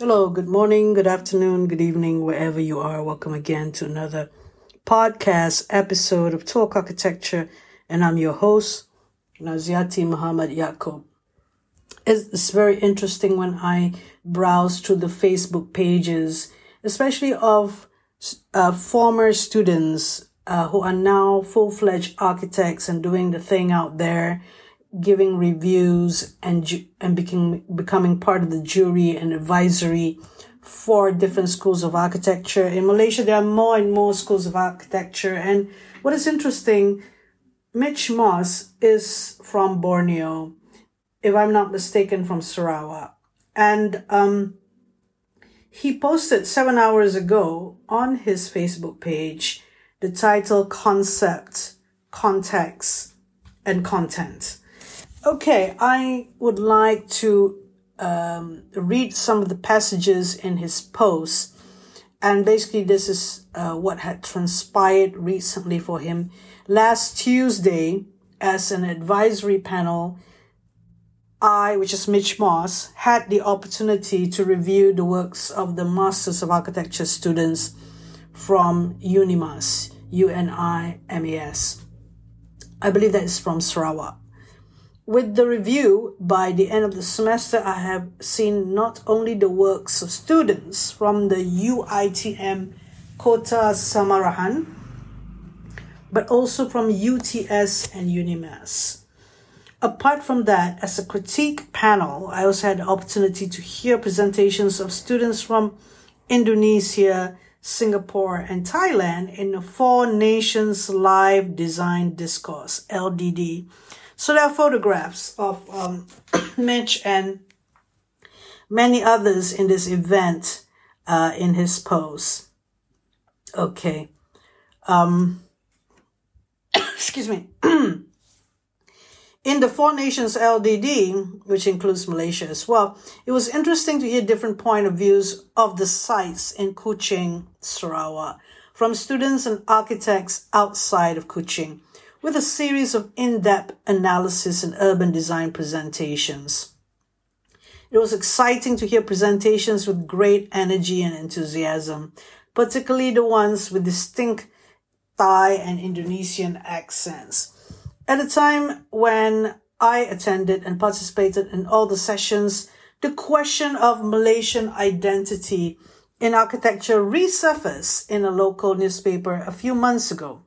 Hello, good morning, good afternoon, good evening, wherever you are. Welcome again to another podcast episode of Talk Architecture, and I'm your host, Naziaty Muhammad. It's, it's very interesting when I browse through the Facebook pages, especially of uh, former students uh, who are now full fledged architects and doing the thing out there giving reviews and and becoming becoming part of the jury and advisory for different schools of architecture. In Malaysia, there are more and more schools of architecture. And what is interesting, Mitch Moss is from Borneo, if I'm not mistaken, from Sarawak. And um, he posted seven hours ago on his Facebook page the title Concept, Context, and Content. Okay, I would like to um, read some of the passages in his post. And basically, this is uh, what had transpired recently for him. Last Tuesday, as an advisory panel, I, which is Mitch Moss, had the opportunity to review the works of the Masters of Architecture students from UNIMAS, U-N-I-M-A-S. I believe that is from Sarawak. With the review, by the end of the semester, I have seen not only the works of students from the UITM Kota Samarahan, but also from UTS and UNIMAS. Apart from that, as a critique panel, I also had the opportunity to hear presentations of students from Indonesia, Singapore, and Thailand in the Four Nations Live Design Discourse, LDD, so there are photographs of um, Mitch and many others in this event uh, in his pose. Okay. Um, excuse me. in the Four Nations LDD, which includes Malaysia as well, it was interesting to hear different point of views of the sites in Kuching, Sarawak, from students and architects outside of Kuching with a series of in-depth analysis and urban design presentations. It was exciting to hear presentations with great energy and enthusiasm, particularly the ones with distinct Thai and Indonesian accents. At a time when I attended and participated in all the sessions, the question of Malaysian identity in architecture resurfaced in a local newspaper a few months ago.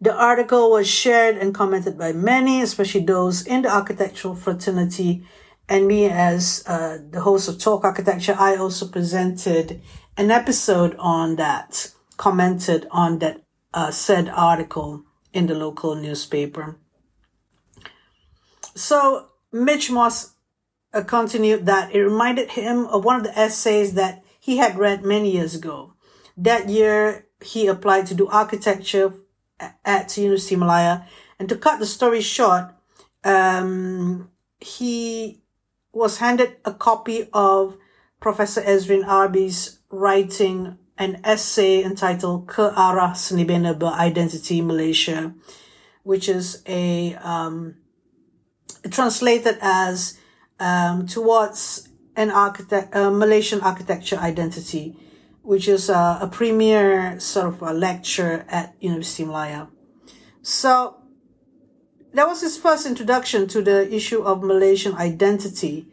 The article was shared and commented by many, especially those in the architectural fraternity. And me, as uh, the host of Talk Architecture, I also presented an episode on that, commented on that uh, said article in the local newspaper. So Mitch Moss uh, continued that it reminded him of one of the essays that he had read many years ago. That year, he applied to do architecture at University of Malaya. And to cut the story short, um, he was handed a copy of Professor Ezrin Arbi's writing an essay entitled Ke Arah Seni Bina Beridentiti Malaysia, which is a um, translated as um, towards an architect, uh, Malaysian architecture identity which is a, a premier sort of a lecture at University of Malaya. So that was his first introduction to the issue of Malaysian identity.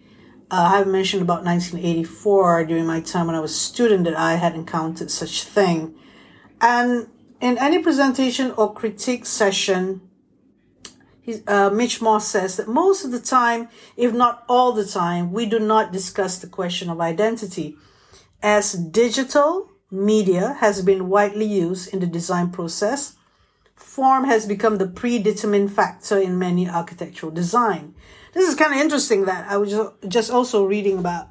Uh, I have mentioned about 1984 during my time when I was a student that I had encountered such thing. And in any presentation or critique session, uh, Mitch Moss says that most of the time, if not all the time, we do not discuss the question of identity as digital media has been widely used in the design process, form has become the predetermined factor in many architectural design. This is kind of interesting that I was just also reading about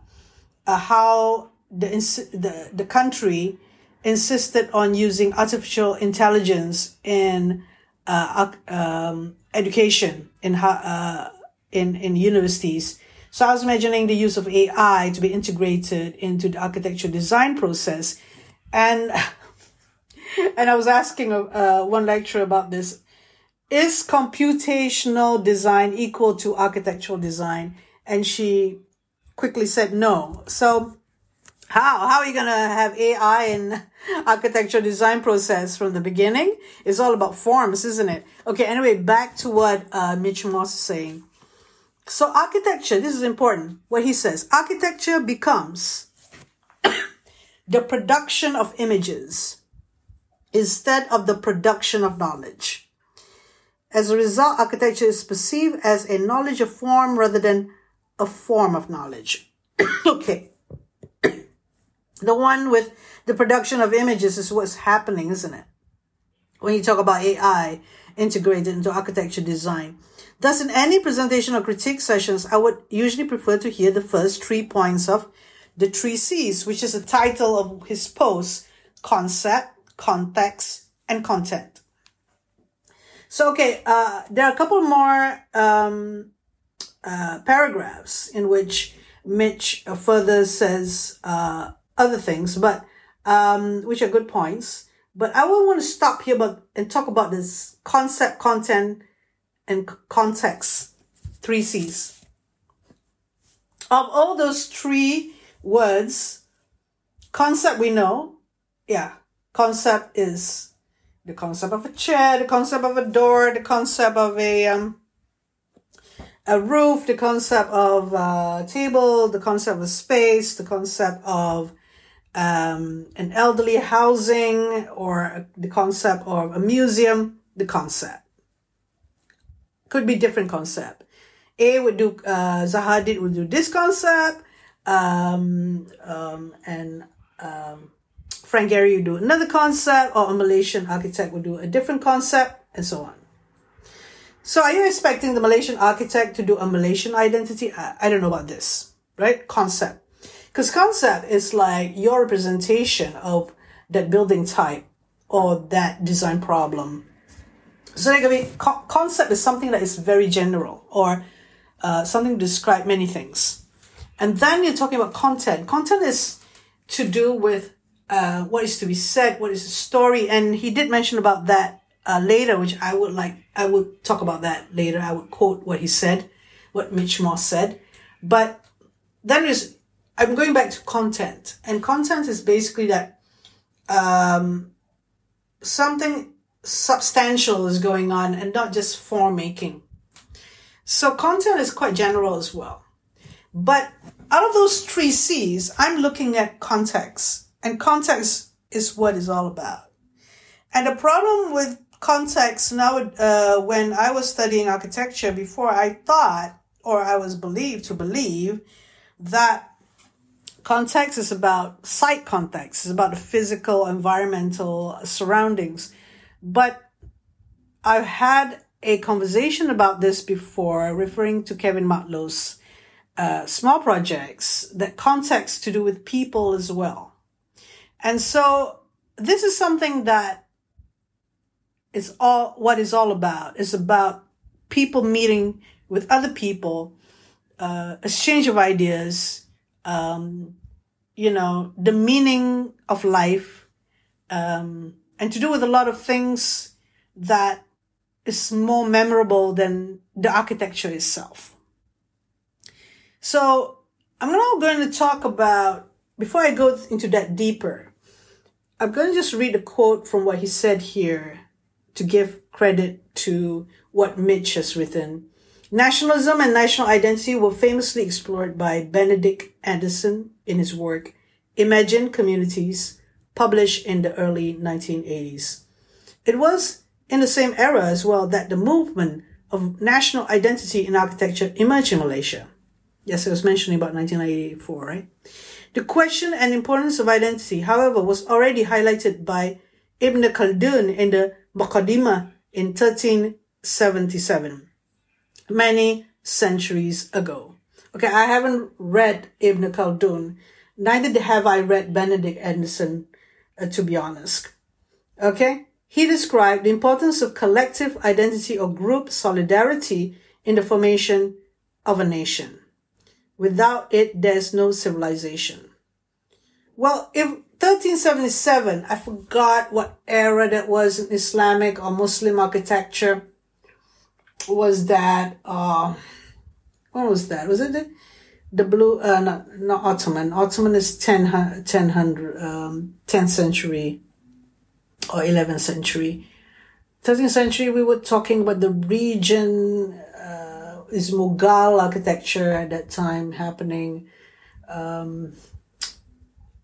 uh, how the, the, the country insisted on using artificial intelligence in uh, um, education in, uh, in, in universities so I was imagining the use of AI to be integrated into the architecture design process. And, and I was asking uh, one lecturer about this. Is computational design equal to architectural design? And she quickly said no. So how? How are you going to have AI in architecture design process from the beginning? It's all about forms, isn't it? Okay, anyway, back to what uh, Mitch Moss is saying. So architecture, this is important. What he says, architecture becomes the production of images instead of the production of knowledge. As a result, architecture is perceived as a knowledge of form rather than a form of knowledge. okay. the one with the production of images is what's happening, isn't it? When you talk about AI integrated into architecture design. Thus, in any presentation or critique sessions, I would usually prefer to hear the first three points of the three C's, which is the title of his post, concept, context, and content. So, okay, uh, there are a couple more um, uh, paragraphs in which Mitch further says uh, other things, but um, which are good points. But I will want to stop here, but and talk about this concept, content, and context. Three C's. Of all those three words, concept we know, yeah, concept is the concept of a chair, the concept of a door, the concept of a um, a roof, the concept of a table, the concept of a space, the concept of um, an elderly housing, or the concept of a museum, the concept. Could be different concept. A would do, uh, Zaha Hadid would do this concept, um, um, and um, Frank Gehry would do another concept, or a Malaysian architect would do a different concept, and so on. So are you expecting the Malaysian architect to do a Malaysian identity? I, I don't know about this, right? Concept. Because concept is like your representation of that building type or that design problem. So like, I mean, co- concept is something that is very general or uh, something to describe many things. And then you're talking about content. Content is to do with uh, what is to be said, what is the story. And he did mention about that uh, later, which I would like, I would talk about that later. I would quote what he said, what Mitch Moss said. But then is, I'm going back to content. And content is basically that um, something substantial is going on and not just form making. So content is quite general as well. But out of those three C's, I'm looking at context. And context is what it's all about. And the problem with context now, uh, when I was studying architecture before, I thought, or I was believed to believe, that context is about site context, it's about the physical, environmental surroundings. But I've had a conversation about this before, referring to Kevin Mark Low's uh, small projects, that context to do with people as well. And so this is something that is all what is all about. It's about people meeting with other people, uh, exchange of ideas, um, you know, the meaning of life, um, and to do with a lot of things that is more memorable than the architecture itself. So I'm now going to talk about, before I go into that deeper, I'm going to just read a quote from what he said here to give credit to what Mitch has written. Nationalism and national identity were famously explored by Benedict Anderson in his work Imagined Communities, published in the early 1980s. It was in the same era as well that the movement of national identity in architecture emerged in Malaysia. Yes, I was mentioning about 1984, right? The question and importance of identity, however, was already highlighted by Ibn Khaldun in the Muqaddimah in 1377, many centuries ago. Okay, I haven't read Ibn Khaldun, neither have I read Benedict Anderson, uh, to be honest. Okay, he described the importance of collective identity or group solidarity in the formation of a nation. Without it, there's no civilization. Well, if 1377, I forgot what era that was in Islamic or Muslim architecture. Was that, uh, what was that? Was it the, the blue, uh, not, not Ottoman. Ottoman is 10, 1000, um, 10th century or 11th century. 13th century, we were talking about the region, uh, is Mughal architecture at that time happening. Um,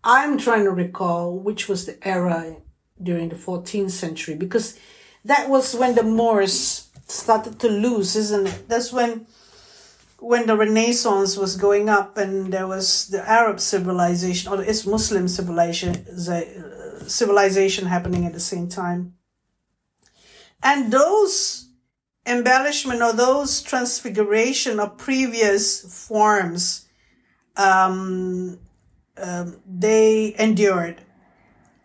I'm trying to recall which was the era during the 14th century because that was when the Moors started to lose, isn't it? That's when when the Renaissance was going up and there was the Arab civilization or the Muslim civilization civilization happening at the same time. And those embellishment or those transfiguration of previous forms, um, um, they endured.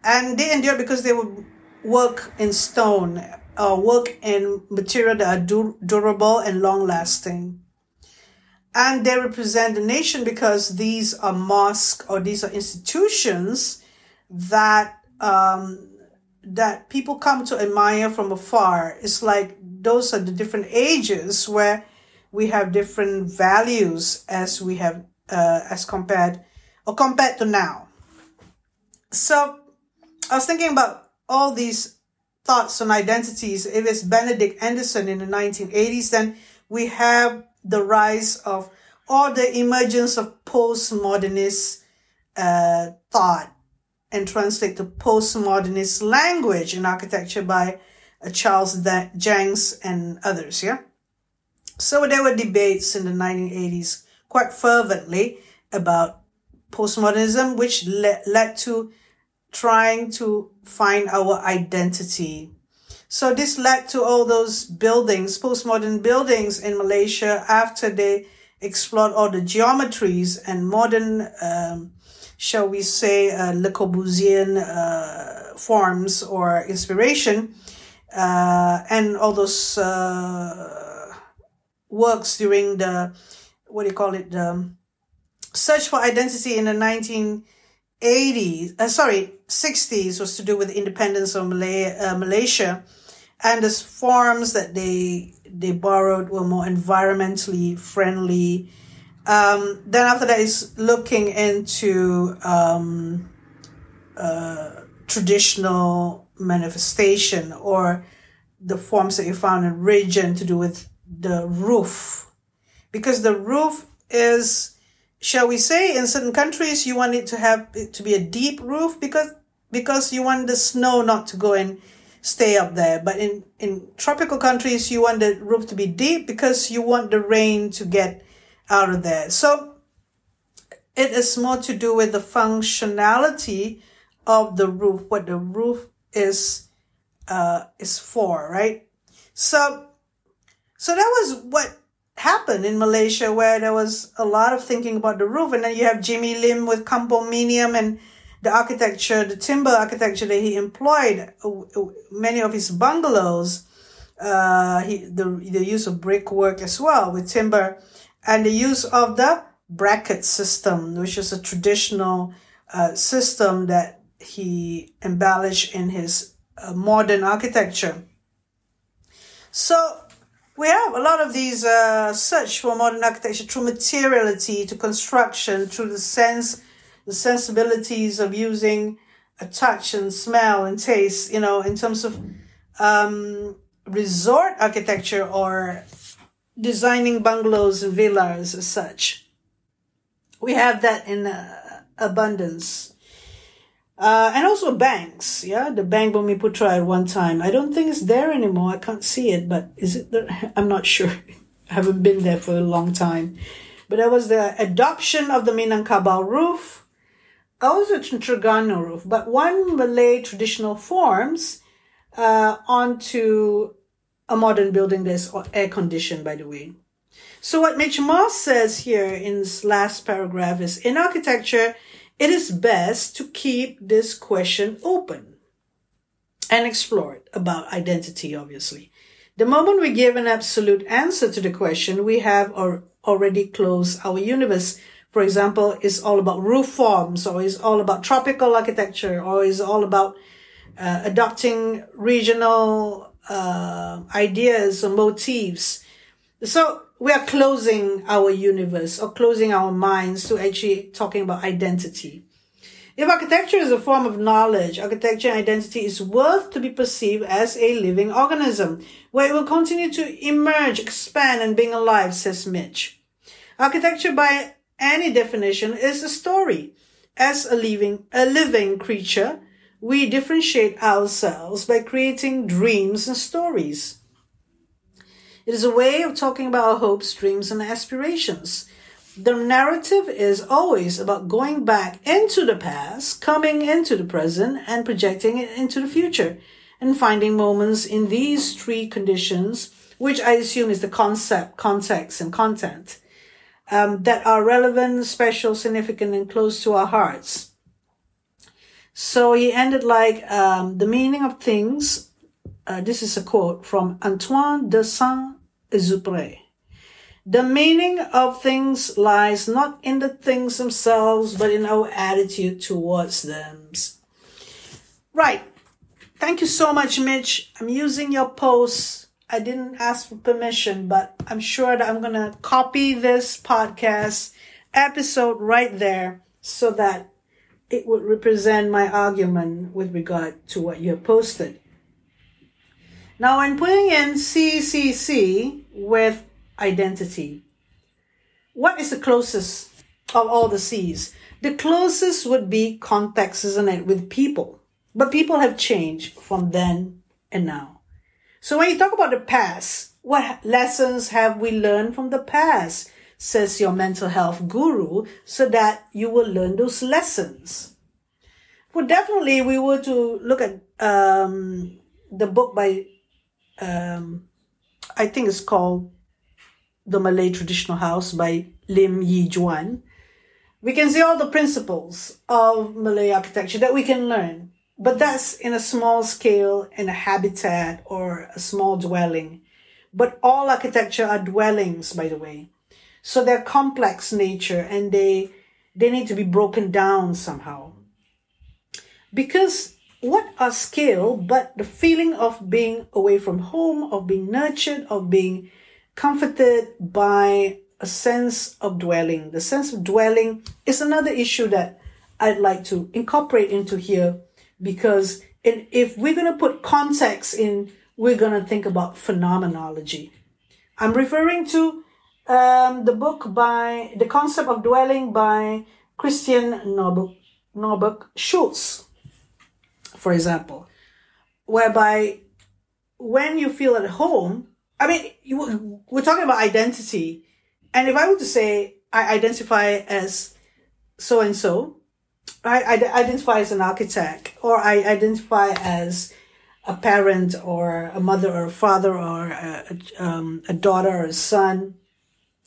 And they endured because they would work in stone, uh, work in material that are du- durable and long lasting. And they represent the nation because these are mosques or these are institutions that um, that people come to admire from afar. It's like those are the different ages where we have different values as we have uh, as compared or compared to now. So I was thinking about all these thoughts on identities. If it's Benedict Anderson in the 1980s, then we have the rise of or the emergence of postmodernist uh, thought and translate to postmodernist language in architecture by uh, Charles Jencks and others. Yeah. So there were debates in the 1980s quite fervently about postmodernism, which le- led to trying to find our identity. So this led to all those buildings, postmodern buildings in Malaysia after they explored all the geometries and modern um, shall we say, uh, Le Corbusian uh, forms or inspiration, uh, and all those uh, works during the what do you call it, the search for identity in the 1980s, uh, sorry, 60s was to do with independence of Malay, uh, Malaysia, and the forms that they they borrowed were more environmentally friendly um, then after that is looking into um, uh, traditional manifestation or the forms that you found in region to do with the roof. Because the roof is, shall we say, in certain countries, you want it to have it to be a deep roof because, because you want the snow not to go and stay up there. But in, in tropical countries, you want the roof to be deep because you want the rain to get out of there. So it is more to do with the functionality of the roof, what the roof is uh, is for, right? So so that was what happened in Malaysia where there was a lot of thinking about the roof and then you have Jimmy Lim with Kampung and the architecture, the timber architecture that he employed, uh, many of his bungalows, uh, he, the, the use of brickwork as well with timber and the use of the bracket system, which is a traditional uh, system that he embellished in his uh, modern architecture. So we have a lot of these uh, search for modern architecture through materiality to construction, through the sense, the sensibilities of using a touch and smell and taste, you know, in terms of um, resort architecture or designing bungalows and villas as such. We have that in uh, abundance. Uh, and also banks, yeah, the Bank Bumiputra at one time. I don't think it's there anymore. I can't see it, but is it there? I'm not sure. I haven't been there for a long time. But that was the adoption of the Minangkabau roof, also Terengganu roof, but one Malay traditional forms uh, onto a modern building that's air conditioned, by the way. So what Mitch Moss says here in this last paragraph is in architecture, it is best to keep this question open and explore it about identity, obviously. The moment we give an absolute answer to the question, we have already closed our universe. For example, it's all about roof forms or it's all about tropical architecture or it's all about uh, adopting regional uh, ideas or motifs. So we are closing our universe or closing our minds to actually talking about identity. If architecture is a form of knowledge, architecture and identity is worth to be perceived as a living organism, where it will continue to emerge, expand, and being alive, says Mitch. Architecture, by any definition, is a story. As a living, a living creature, we differentiate ourselves by creating dreams and stories. It is a way of talking about our hopes, dreams, and aspirations. The narrative is always about going back into the past, coming into the present, and projecting it into the future, and finding moments in these three conditions, which I assume is the concept, context, and content, um, that are relevant, special, significant, and close to our hearts. So he ended like um, the meaning of things. Uh, this is a quote from Antoine de Saint Exupéry. The meaning of things lies not in the things themselves, but in our attitude towards them. Right. Thank you so much, Mitch. I'm using your post. I didn't ask for permission, but I'm sure that I'm going to copy this podcast episode right there so that it would represent my argument with regard to what you have posted. Now, when putting in CCC with identity, what is the closest of all the C's? The closest would be context, isn't it, with people. But people have changed from then and now. So when you talk about the past, what lessons have we learned from the past? Says your mental health guru, so that you will learn those lessons. Well, definitely we were to look at um, the book by um, I think it's called The Malay Traditional House by Lim Jee Yuan. We can see all the principles of Malay architecture that we can learn, but that's in a small scale, in a habitat or a small dwelling. But all architecture are dwellings, by the way. So they're complex nature and they, they need to be broken down somehow. Because what a scale, but the feeling of being away from home, of being nurtured, of being comforted by a sense of dwelling. The sense of dwelling is another issue that I'd like to incorporate into here because if we're going to put context in, we're going to think about phenomenology. I'm referring to um, the book by The Concept of Dwelling by Christian Norberg Schulz for example, whereby when you feel at home, I mean, you, we're talking about identity. And if I were to say, I identify as so and so, I, I identify as an architect, or I identify as a parent, or a mother, or a father, or a, um, a daughter, or a son.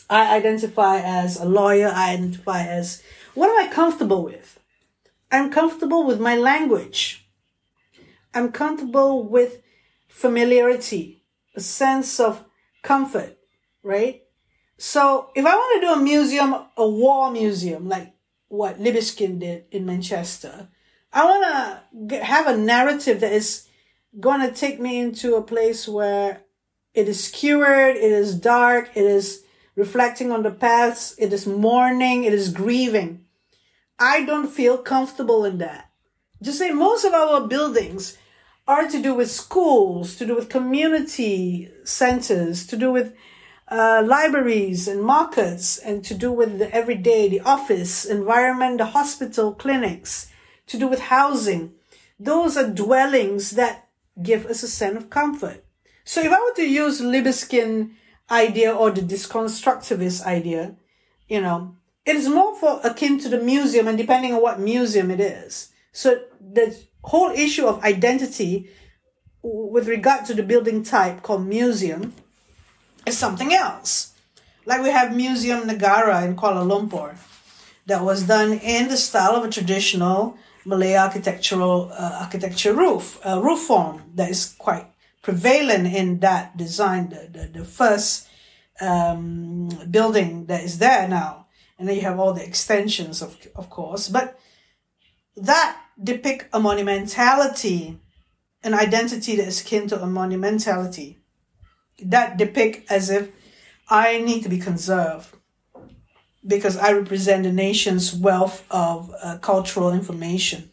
I identify as a lawyer. I identify as what am I comfortable with? I'm comfortable with my language. I'm comfortable with familiarity, a sense of comfort, right? So if I want to do a museum, a war museum, like what Libeskind did in Manchester, I want to have a narrative that is going to take me into a place where it is skewered, it is dark, it is reflecting on the past, it is mourning, it is grieving. I don't feel comfortable in that. Just say most of our buildings are to do with schools, to do with community centers, to do with uh, libraries and markets, and to do with the everyday, the office, environment, the hospital, clinics, to do with housing. Those are dwellings that give us a sense of comfort. So if I were to use Libeskind idea or the deconstructivist idea, you know, it is more for akin to the museum and depending on what museum it is. So the whole issue of identity with regard to the building type called museum is something else. Like we have Museum Negara in Kuala Lumpur that was done in the style of a traditional Malay architectural uh, architecture roof, uh, roof form that is quite prevalent in that design, the, the, the first um, building that is there now. And then you have all the extensions, of, of course. But that depict a monumentality, an identity that is akin to a monumentality. That depict as if I need to be conserved because I represent the nation's wealth of uh, cultural information.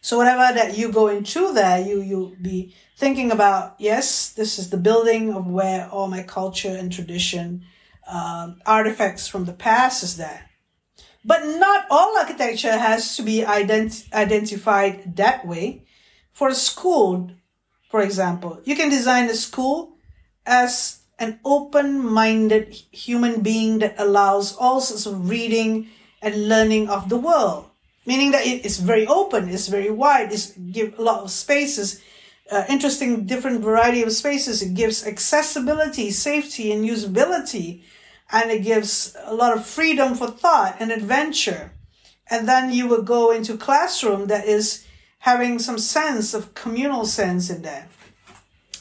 So whatever that you go into there, you you be thinking about. Yes, this is the building of where all my culture and tradition, um, artifacts from the past is there. But not all architecture has to be ident- identified that way. For a school, for example, you can design a school as an open-minded human being that allows all sorts of reading and learning of the world. Meaning that it is very open, it's very wide, it's give a lot of spaces, uh, interesting different variety of spaces. It gives accessibility, safety, and usability, and it gives a lot of freedom for thought and adventure. And then you will go into classroom that is having some sense of communal sense in there.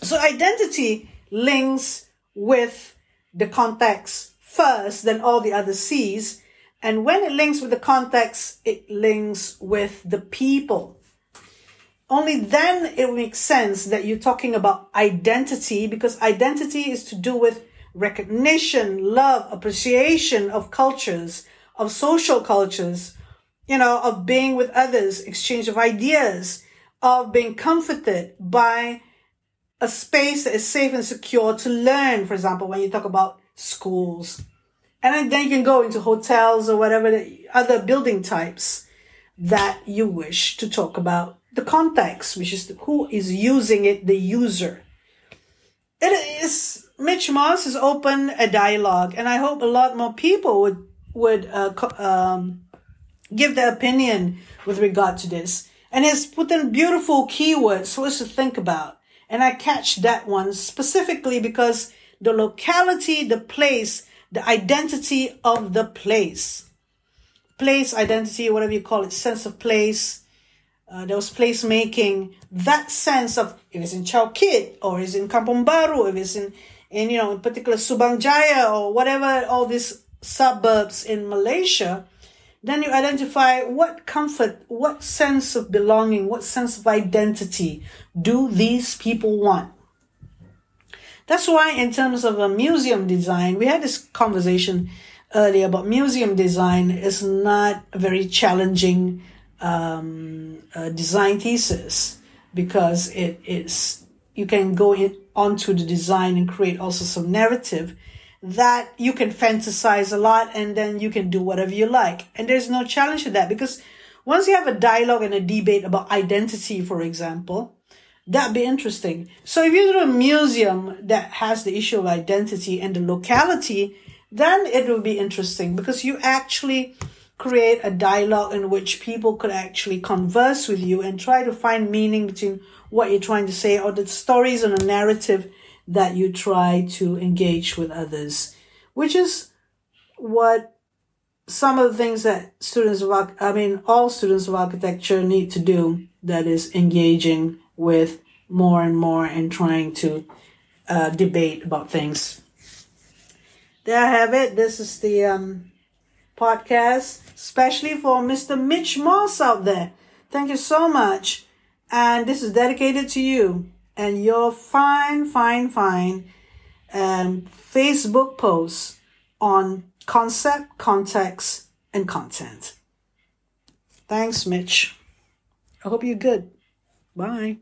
So identity links with the context first, then all the other C's. And when it links with the context, it links with the people. Only then it makes sense that you're talking about identity because identity is to do with recognition, love, appreciation of cultures, of social cultures, you know, of being with others, exchange of ideas, of being comforted by a space that is safe and secure to learn, for example, when you talk about schools. And then you can go into hotels or whatever the other building types that you wish to talk about. The context, which is who is using it, the user. It is, Mitch Moss has opened a dialogue and I hope a lot more people would, would, uh, um, give their opinion with regard to this. And it's put in beautiful keywords for us to think about. And I catch that one specifically because the locality, the place, the identity of the place. Place identity, whatever you call it, sense of place. Uh, there was place making. That sense of if it's in Chowkit or it's in Kampong Baru, if it's in, in you know, in particular Subang Jaya or whatever, all these suburbs in Malaysia, then you identify what comfort, what sense of belonging, what sense of identity do these people want. That's why, in terms of a museum design, we had this conversation earlier about museum design is not a very challenging um, uh, design thesis because it is you can go in onto the design and create also some narrative that you can fantasize a lot and then you can do whatever you like. And there's no challenge to that because once you have a dialogue and a debate about identity, for example, that'd be interesting. So if you do a museum that has the issue of identity and the locality, then it will be interesting because you actually create a dialogue in which people could actually converse with you and try to find meaning between what you're trying to say or the stories and the narrative that you try to engage with others, which is what some of the things that students of, I mean, all students of architecture need to do that is engaging with more and more and trying to uh, debate about things. There I have it. This is the um, podcast, especially for Mr. Mitch Moss out there. Thank you so much. And this is dedicated to you and your fine, fine, fine um, Facebook posts on concept, context, and content. Thanks, Mitch. I hope you're good. Bye.